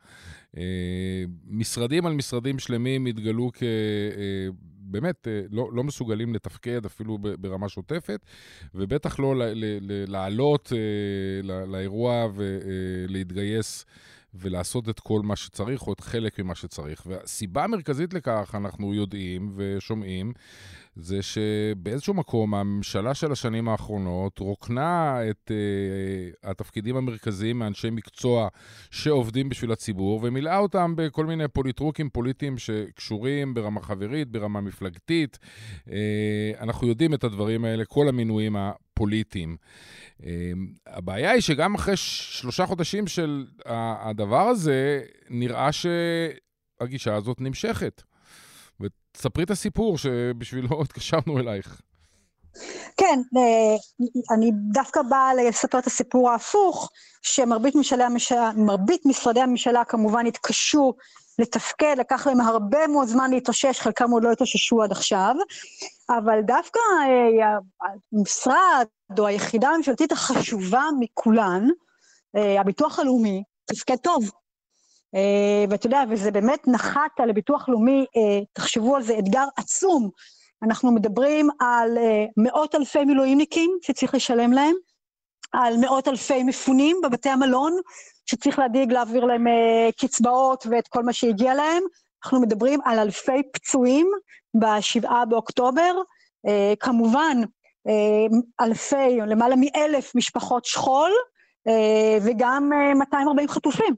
A: משרדים על משרדים שלמים התגלו כ... באמת אה, לא, לא מסוגלים לתפקד אפילו ברמה שוטפת, ובטח לא לעלות אה, לאירוע ולהתגייס. ולעשות את כל מה שצריך, או את חלק ממה שצריך. והסיבה המרכזית לכך, אנחנו יודעים ושומעים, זה שבאיזשהו מקום הממשלה של השנים האחרונות רוקנה את uh, התפקידים המרכזיים מאנשי מקצוע שעובדים בשביל הציבור, ומילאה אותם בכל מיני פוליטרוקים פוליטיים שקשורים ברמה חברית, ברמה מפלגתית. Uh, אנחנו יודעים את הדברים האלה, כל המינויים הפוליטיים. Uh, הבעיה היא שגם אחרי שלושה חודשים של הדבר הזה, נראה שהגישה הזאת נמשכת. ותספרי את הסיפור שבשבילו התקשרנו אלייך.
E: כן, אה, אני דווקא באה לספר את הסיפור ההפוך, שמרבית משרדי הממשלה כמובן התקשו לתפקד, לקח להם הרבה מאוד זמן להתאושש, חלקם עוד לא התאוששו עד עכשיו, אבל דווקא אה, המשרד או היחידה הממשלתית החשובה מכולן, אה, הביטוח הלאומי, תפקד טוב. אה, ואתה יודע, וזה באמת נחת על הביטוח לאומי, אה, תחשבו על זה, אתגר עצום. אנחנו מדברים על מאות אלפי מילואימניקים שצריך לשלם להם, על מאות אלפי מפונים בבתי המלון, שצריך להדאיג להעביר להם קצבאות ואת כל מה שהגיע להם. אנחנו מדברים על אלפי פצועים בשבעה באוקטובר, כמובן אלפי, למעלה מאלף משפחות שכול, וגם 240 חטופים.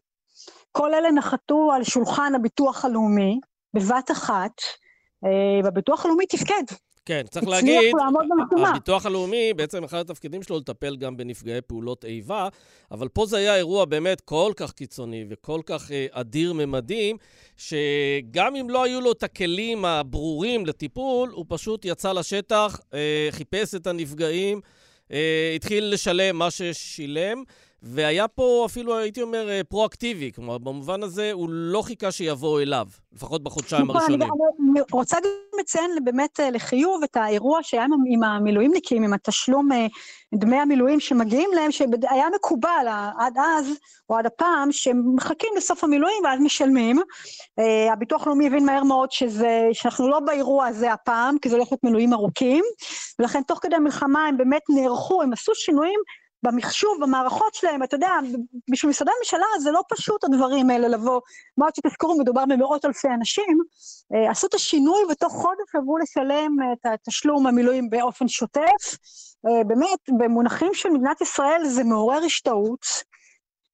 E: כל אלה נחתו על שולחן הביטוח הלאומי בבת אחת, אה, והביטוח הלאומי תפקד.
B: כן, צריך להגיד, הביטוח הלאומי, בעצם אחד התפקידים שלו לטפל גם בנפגעי פעולות איבה, אבל פה זה היה אירוע באמת כל כך קיצוני וכל כך אה, אדיר ממדים, שגם אם לא היו לו את הכלים הברורים לטיפול, הוא פשוט יצא לשטח, אה, חיפש את הנפגעים, התחיל לשלם מה ששילם. והיה פה אפילו, הייתי אומר, אה, פרואקטיבי. כלומר, במובן הזה הוא לא חיכה שיבואו אליו, לפחות בחודשיים נכון, הראשונים.
E: אני רוצה גם לציין באמת אה, לחיוב את האירוע שהיה עם המילואימניקים, עם התשלום אה, דמי המילואים שמגיעים להם, שהיה מקובל עד אז, או עד הפעם, שהם מחכים לסוף המילואים ואז משלמים. הביטוח הלאומי הבין מהר מאוד שזה, שאנחנו לא באירוע הזה הפעם, כי זה הולך להיות מילואים ארוכים, ולכן תוך כדי המלחמה הם באמת נערכו, הם עשו שינויים במחשוב, במערכות שלהם, אתה יודע, בשביל משרדי הממשלה זה לא פשוט הדברים האלה לבוא, מה עוד שתזכרו, מדובר במאות אלפי אנשים, אה, עשו את השינוי ותוך חודש עברו לשלם את התשלום המילואים באופן שוטף. אה, באמת, במונחים של מדינת ישראל זה מעורר השתאות,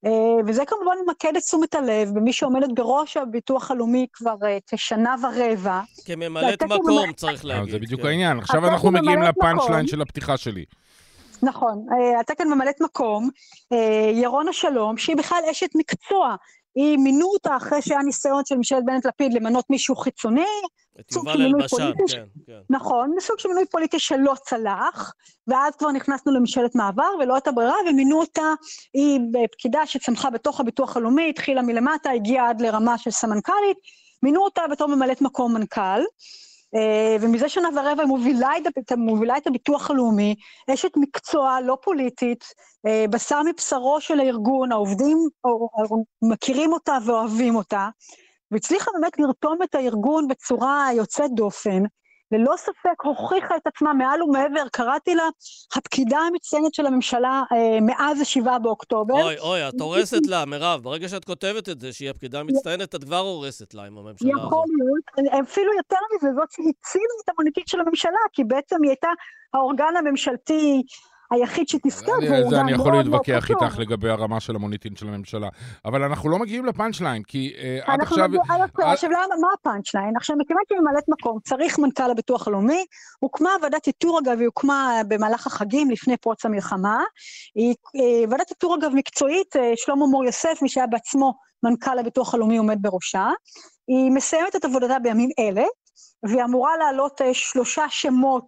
E: אה, וזה כמובן ממקד את תשומת הלב במי שעומדת בראש הביטוח הלאומי כבר כשנה ורבע.
B: כממלאת מקום, צריך להגיד.
A: זה בדיוק כן. העניין. עכשיו אנחנו מגיעים לפאנצ' ליין של הפתיחה שלי.
E: נכון, אה, אתה כאן ממלאת מקום, אה, ירונה שלום, שהיא בכלל אשת מקצוע, היא מינו אותה אחרי שהיה ניסיון של ממשלת בנט-לפיד למנות מישהו חיצוני.
B: את יובל אלבשן, כן, כן.
E: נכון, מסוג של מינוי פוליטי שלא צלח, ואז כבר נכנסנו לממשלת מעבר ולא הייתה ברירה, ומינו אותה, היא פקידה שצמחה בתוך הביטוח הלאומי, התחילה מלמטה, הגיעה עד לרמה של סמנכ"לית, מינו אותה בתור ממלאת מקום מנכ"ל. אה, ומזה שנה ורבע מובילה את, מובילה את הביטוח הלאומי, אשת מקצוע לא פוליטית, אה, בשר מבשרו של הארגון, העובדים מכירים אותה ואוהבים אותה, והצליחה באמת לרתום את הארגון בצורה יוצאת דופן. ללא ספק הוכיחה את עצמה מעל ומעבר, קראתי לה הפקידה המצטיינת של הממשלה אה, מאז ה-7 באוקטובר.
B: אוי, אוי, את הורסת לה, מירב. ברגע שאת כותבת את זה, שהיא הפקידה המצטיינת, את כבר הורסת לה עם הממשלה הזאת.
E: יכול להיות, אפילו יותר מזה, זאת שהצילה את המוניטין של הממשלה, כי בעצם היא הייתה האורגן הממשלתי היחיד שתזכר,
A: והוא גם מאוד מאוד אני יכול להתווכח איתך לגבי הרמה של המוניטין של הממשלה. אבל אנחנו לא מגיעים ל punch line, כי uh, עד עכשיו...
E: עכשיו, למה, מה ה punch line? עכשיו, מכיוון שממלאת מקום, צריך מנכ"ל הביטוח הלאומי, הוקמה ועדת איתור, אגב, היא הוקמה במהלך החגים, לפני פרוץ המלחמה. היא, ועדת איתור, אגב, מקצועית, שלמה מור יוסף, מי שהיה בעצמו מנכ"ל הביטוח הלאומי, עומד בראשה. היא מסיימת את עבודתה בימים אלה, והיא אמורה להעלות שלושה שמות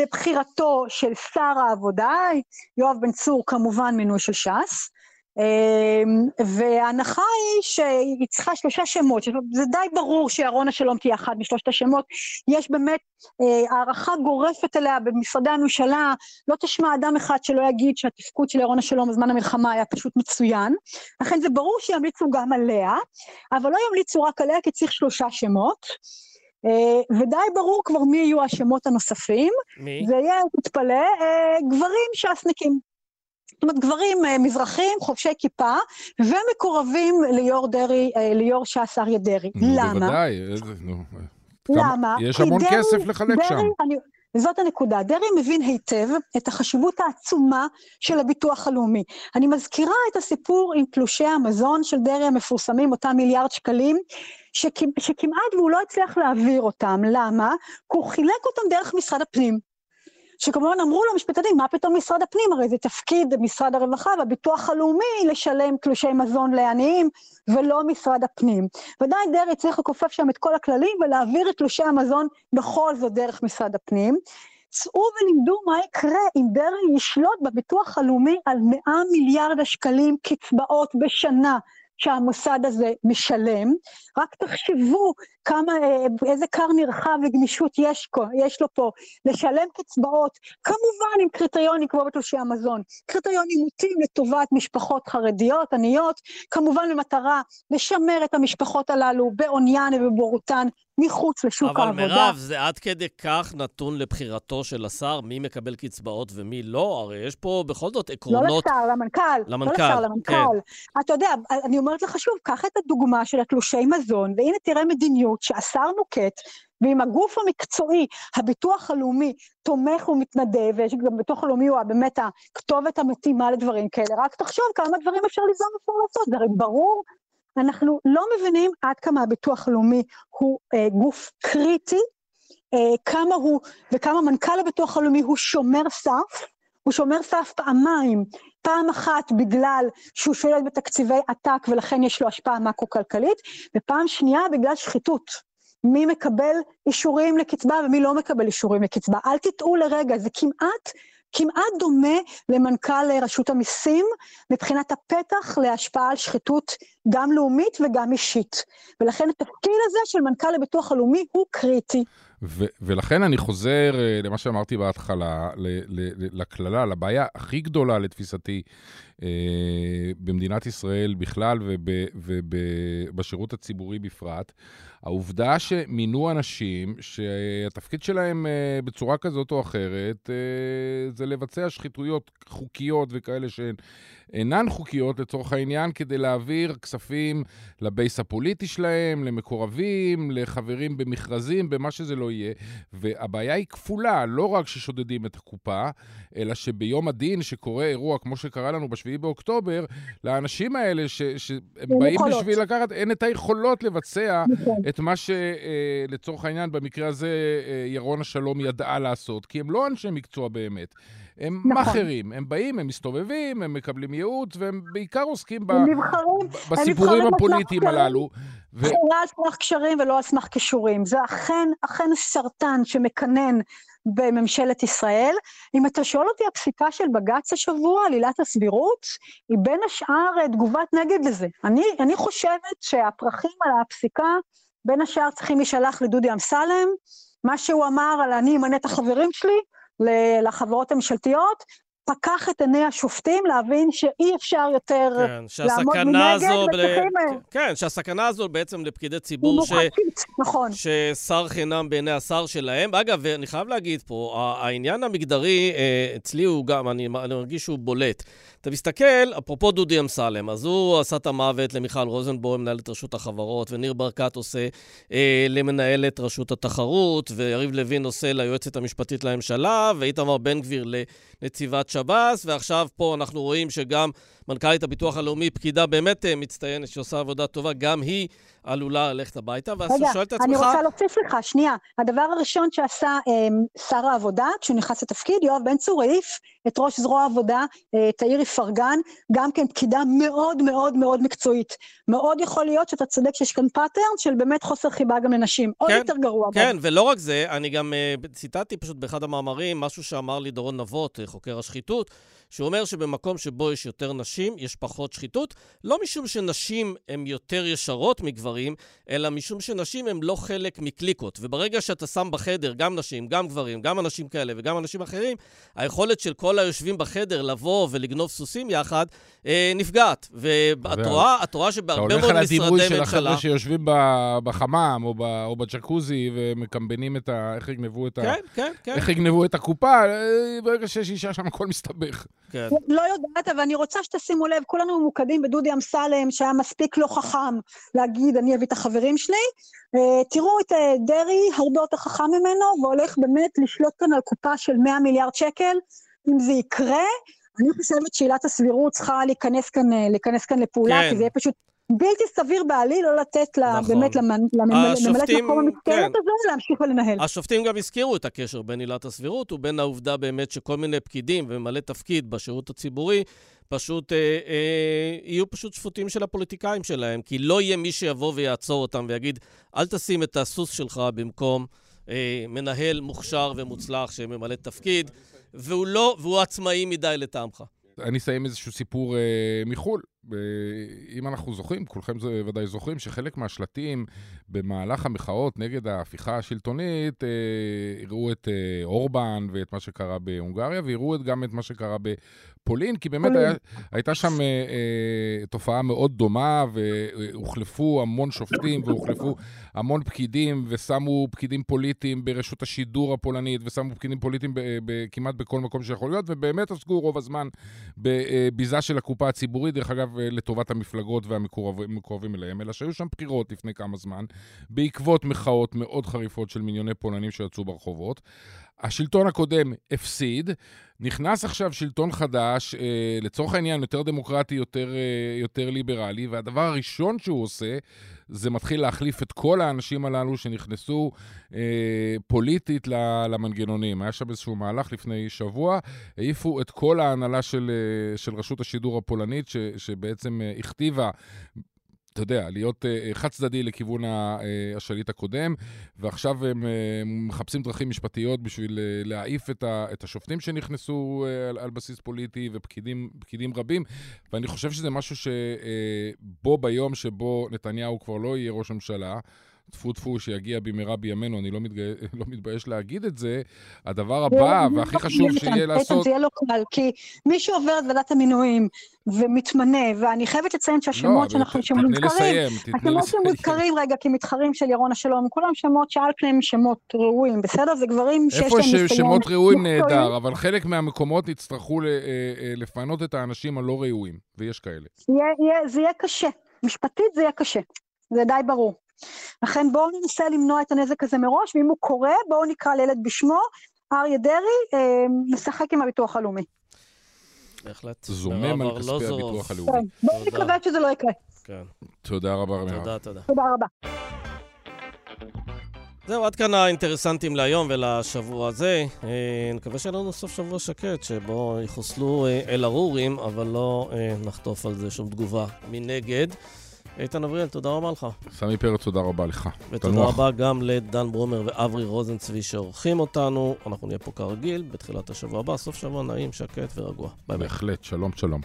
E: לבחירתו של שר העבודה, יואב בן צור כמובן מינוי של ש"ס, אמ, וההנחה היא שהיא צריכה שלושה שמות, זה די ברור שירונה שלום תהיה אחת משלושת השמות, יש באמת אה, הערכה גורפת אליה במשרדי הממשלה, לא תשמע אדם אחד שלא יגיד שהתפקוד של ירונה שלום בזמן המלחמה היה פשוט מצוין, לכן זה ברור שימליצו גם עליה, אבל לא ימליצו רק עליה כי צריך שלושה שמות. אה, ודי ברור כבר מי יהיו השמות הנוספים.
B: מי?
E: זה יהיה, תתפלא, אה, גברים ש"סניקים. זאת אומרת, גברים אה, מזרחים, חובשי כיפה, ומקורבים ליו"ר דרעי, ליו"ר ש"ס אריה דרעי. למה?
A: בוודאי, נו.
E: למה?
A: יש המון דרי, כסף לחלק דרי, שם. אני,
E: זאת הנקודה. דרעי מבין היטב את החשיבות העצומה של הביטוח הלאומי. אני מזכירה את הסיפור עם תלושי המזון של דרעי המפורסמים, אותם מיליארד שקלים, שכמעט והוא לא הצליח להעביר אותם. למה? כי הוא חילק אותם דרך משרד הפנים. שכמובן אמרו לו משפטנים, מה פתאום משרד הפנים? הרי זה תפקיד משרד הרווחה והביטוח הלאומי לשלם תלושי מזון לעניים, ולא משרד הפנים. ודאי דרעי צריך לכופף שם את כל הכללים ולהעביר את תלושי המזון בכל זאת דרך משרד הפנים. צאו ולימדו מה יקרה אם דרעי ישלוט בביטוח הלאומי על 100 מיליארד השקלים קצבאות בשנה שהמוסד הזה משלם. רק תחשבו כמה, אה, איזה כר נרחב וגמישות יש, יש לו פה לשלם קצבאות, כמובן עם קריטריונים כמו בתלושי המזון, קריטריונים מוטים לטובת משפחות חרדיות, עניות, כמובן במטרה לשמר את המשפחות הללו בעוניין ובבורותן מחוץ לשוק
B: אבל
E: העבודה.
B: אבל מירב, זה עד כדי כך נתון לבחירתו של השר, מי מקבל קצבאות ומי לא? הרי יש פה בכל זאת עקרונות...
E: לא לשר, למנכ"ל.
B: למנכ"ל,
E: לא לשר, למנכ"ל. כן. אתה יודע, אני אומרת לך שוב, קח את הדוגמה של התלושי מזון, והנה תראה מדיניות שהשר נוקט, ואם הגוף המקצועי, הביטוח הלאומי, תומך ומתנדב, ויש גם ביטוח הלאומי הוא באמת הכתובת המתאימה לדברים כאלה, רק תחשוב כמה דברים אפשר ליזום ואפשר לעשות, זה הרי ברור. אנחנו לא מבינים עד כמה הביטוח הלאומי הוא אה, גוף קריטי, אה, כמה הוא, וכמה מנכ"ל הביטוח הלאומי הוא שומר סף, הוא שומר סף פעמיים, פעם אחת בגלל שהוא שולט בתקציבי עתק ולכן יש לו השפעה מקרו-כלכלית, ופעם שנייה בגלל שחיתות. מי מקבל אישורים לקצבה ומי לא מקבל אישורים לקצבה. אל תטעו לרגע, זה כמעט כמעט דומה למנכ"ל רשות המיסים מבחינת הפתח להשפעה על שחיתות גם לאומית וגם אישית. ולכן התפקיד הזה של מנכ"ל הביטוח הלאומי הוא קריטי.
A: ו- ולכן אני חוזר אה, למה שאמרתי בהתחלה, לקללה, לבעיה הכי גדולה לתפיסתי אה, במדינת ישראל בכלל ובשירות הציבורי בפרט, העובדה שמינו אנשים שהתפקיד שלהם אה, בצורה כזאת או אחרת זה לבצע שחיתויות חוקיות וכאלה שהן אינן חוקיות לצורך העניין, כדי להעביר כספים לבייס הפוליטי שלהם, למקורבים, לחברים במכרזים, במה שזה לא יהיה. והבעיה היא כפולה, לא רק ששודדים את הקופה, אלא שביום הדין, שקורה אירוע כמו שקרה לנו ב-7 באוקטובר, לאנשים האלה שהם באים יכולות. בשביל לקחת, אין את היכולות לבצע נכון. את מה שלצורך אה, העניין, במקרה הזה, אה, ירון השלום ידעה לעשות, כי הם לא אנשי מקצוע באמת. הם נכון. מאכערים, הם באים, הם מסתובבים, הם מקבלים ייעוץ, והם בעיקר עוסקים ב... נבחרים, בסיפורים הפוליטיים הללו.
E: ו... בחירה על סמך קשרים ולא על סמך כישורים. זה אכן, אכן סרטן שמקנן בממשלת ישראל. אם אתה שואל אותי, הפסיקה של בג"ץ השבוע, על עילת הסבירות, היא בין השאר תגובת נגד לזה. אני, אני חושבת שהפרחים על הפסיקה, בין השאר צריכים להישלח לדודי אמסלם, מה שהוא אמר על אני אמנה את החברים שלי, לחברות הממשלתיות, פקח את עיני השופטים להבין שאי אפשר יותר
B: כן,
E: לעמוד מנגד,
B: הזו... ב-
E: וצריכים... אה,
B: כן, שהסכנה הזו בעצם לפקידי ציבור ש...
E: נכון.
B: ששר חינם בעיני השר שלהם. אגב, אני חייב להגיד פה, העניין המגדרי אה, אצלי הוא גם, אני, אני מרגיש שהוא בולט. אתה מסתכל, אפרופו דודי אמסלם, אז הוא עשה את המוות למיכל רוזנבוים, מנהלת רשות החברות, וניר ברקת עושה אה, למנהלת רשות התחרות, ויריב לוין עושה ליועצת המשפטית לממשלה, ואיתמר בן גביר לנציבת שב"ס, ועכשיו פה אנחנו רואים שגם מנכ"לית הביטוח הלאומי, פקידה באמת אה, מצטיינת, שעושה עבודה טובה, גם היא עלולה ללכת הביתה, ואז אתה
E: רגע,
B: שואל את
E: אני
B: עצמך...
E: רוצה להוסיף לך, שנייה. הדבר הראשון שעשה אה, שר העבודה, כשהוא נכנס לתפקיד, יואב בן צור העיף את ראש זרוע העבודה, אה, תאיר איפרגן, גם כן פקידה מאוד מאוד מאוד מקצועית. מאוד יכול להיות שאתה צודק שיש כאן pattern של באמת חוסר חיבה גם לנשים. עוד
B: כן,
E: יותר גרוע.
B: כן,
E: גם.
B: ולא רק זה, אני גם uh, ציטטתי פשוט באחד המאמרים משהו שאמר לי דורון נבות, אה, חוקר השחיתות, שהוא אומר שבמקום שבו יש יותר נשים, יש פחות שחיתות, לא משום שנשים הן יותר ישרות מגברים, אלא משום שנשים הן לא חלק מקליקות. וברגע שאתה שם בחדר גם נשים, גם גברים, גם אנשים כאלה וגם אנשים אחרים, היכולת של כל היושבים בחדר לבוא ולגנוב סוסים יחד אה, נפגעת. ואת
A: אתה
B: רואה, את רואה
A: אתה
B: שבהרבה
A: הולך
B: מאוד
A: על הדימוי
B: משרדי
A: של
B: ממשלה...
A: החבר'ה שיושבים בחמם או ב- או בג'קוזי ומקמבנים את ה... איך יגנבו את ה...
B: כן, כן, כן.
A: איך יגנבו את הקופה, אה, ברגע שיש אישה שם הכל מסתבך.
B: כן.
E: לא יודעת, אבל אני רוצה שתשימו לב, כולנו ממוקדים בדודי אמסלם, שהיה מספיק לא חכם להגיד, אני אביא את החברים שלי. אה, תראו את אה, דרעי, הרבה יותר חכם ממנו, והולך באמת לשלוט כאן על קופה של 100 מיליארד שקל. אם זה יקרה, אני חושבת שעילת הסבירות צריכה להיכנס כאן, אה, להיכנס כאן לפעולה,
B: כן.
E: כי זה יהיה פשוט בלתי סביר בעליל לא לתת לה,
B: נכון.
E: באמת לממ- לממלאת מקום המסכנת
B: כן.
E: הזו להמשיך ולנהל.
B: השופטים גם הזכירו את הקשר בין עילת הסבירות ובין העובדה באמת שכל מיני פקידים וממלא תפקיד בשירות הציבורי פשוט אה, אה, יהיו פשוט שפוטים של הפוליטיקאים שלהם, כי לא יהיה מי שיבוא ויעצור אותם ויגיד, אל תשים את הסוס שלך במקום אה, מנהל מוכשר ומוצלח שממלא תפקיד, והוא לא, והוא עצמאי מדי לטעמך.
A: אני אסיים איזשהו סיפור אה, מחו"ל. אם אנחנו זוכרים, כולכם ודאי זוכרים, שחלק מהשלטים במהלך המחאות נגד ההפיכה השלטונית, אה, הראו את אה, אורבן ואת מה שקרה בהונגריה, והראו גם את מה שקרה בפולין, כי באמת. היה, הייתה שם אה, תופעה מאוד דומה, והוחלפו המון שופטים, והוחלפו המון פקידים, ושמו פקידים פוליטיים ברשות השידור הפולנית, ושמו פקידים פוליטיים כמעט בכל מקום שיכול להיות, ובאמת עסקו רוב הזמן בביזה של הקופה הציבורית, דרך אגב, לטובת המפלגות והמקורבים אליהם, אלא שהיו שם בחירות לפני כמה זמן, בעקבות מחאות מאוד חריפות של מיליוני פולנים שיצאו ברחובות. השלטון הקודם הפסיד, נכנס עכשיו שלטון חדש, אה, לצורך העניין יותר דמוקרטי, יותר, אה, יותר ליברלי, והדבר הראשון שהוא עושה, זה מתחיל להחליף את כל האנשים הללו שנכנסו אה, פוליטית למנגנונים. היה שם איזשהו מהלך לפני שבוע, העיפו את כל ההנהלה של, אה, של רשות השידור הפולנית, ש, שבעצם אה, הכתיבה... אתה יודע, להיות אה, חד צדדי לכיוון אה, השליט הקודם, ועכשיו הם אה, מחפשים דרכים משפטיות בשביל אה, להעיף את, השופטים שנכנסו אה, על, בסיס פוליטי ופקידים פקידים רבים, ואני חושב שזה משהו שבו ביום שבו נתניהו כבר לא יהיה ראש ממשלה, טפו טפו שיגיע במהרה בימינו, אני לא, מתגי... לא מתבייש להגיד את זה, הדבר הבא
E: זה-
A: והכי חשוב
E: איתן,
A: שיהיה
E: איתן,
A: לעשות...
E: זה יהיה לא קל, כי מי שעובר את ועדת המינויים ומתמנה, ואני חייבת לציין שהשמות
A: אבל
E: שאנחנו שמוזכרים, השמות. שמוזכרים רגע כמתחרים של ירון השלום, כולם שמות שעל פניהם שמות ראויים, בסדר? זה גברים שיש
A: איפה
E: להם ניסיון.
A: ששמות ראויים
E: מקצועי.
A: נהדר, אבל חלק מהמקומות יצטרכו אה, אה, לפנות את האנשים הלא ראויים, ויש כאלה.
E: זה יהיה קשה. משפטית זה יהיה קשה. זה די ברור. לכן בואו ננסה למנוע את הנזק הזה מראש, ואם הוא קורה, בואו נקרא לילד בשמו. אריה דרעי אה, משחק עם הביטוח הלאומי.
B: בהחלט.
A: זומם על כספי
B: ארלוזורוב.
A: הביטוח
E: כן,
A: הלאומי.
E: בואו
B: תודה.
E: נקווה שזה לא יקרה.
B: כן,
A: תודה רבה, מירב.
B: תודה, תודה.
E: תודה רבה.
B: זהו, עד כאן האינטרסנטים להיום ולשבוע הזה. אה, נקווה שיהיה לנו סוף שבוע שקט, שבו יחוסלו אה, אל-ערורים, אבל לא אה, נחטוף על זה שום תגובה מנגד. איתן אבריאל, תודה רבה לך.
A: סמי פרץ, תודה רבה לך.
B: ותודה
A: תנוח.
B: רבה גם לדן ברומר ואברי רוזנצבי שעורכים אותנו. אנחנו נהיה פה כרגיל בתחילת השבוע הבא, סוף שבוע נעים, שקט ורגוע. ביי ביי.
A: בהחלט, שלום, שלום.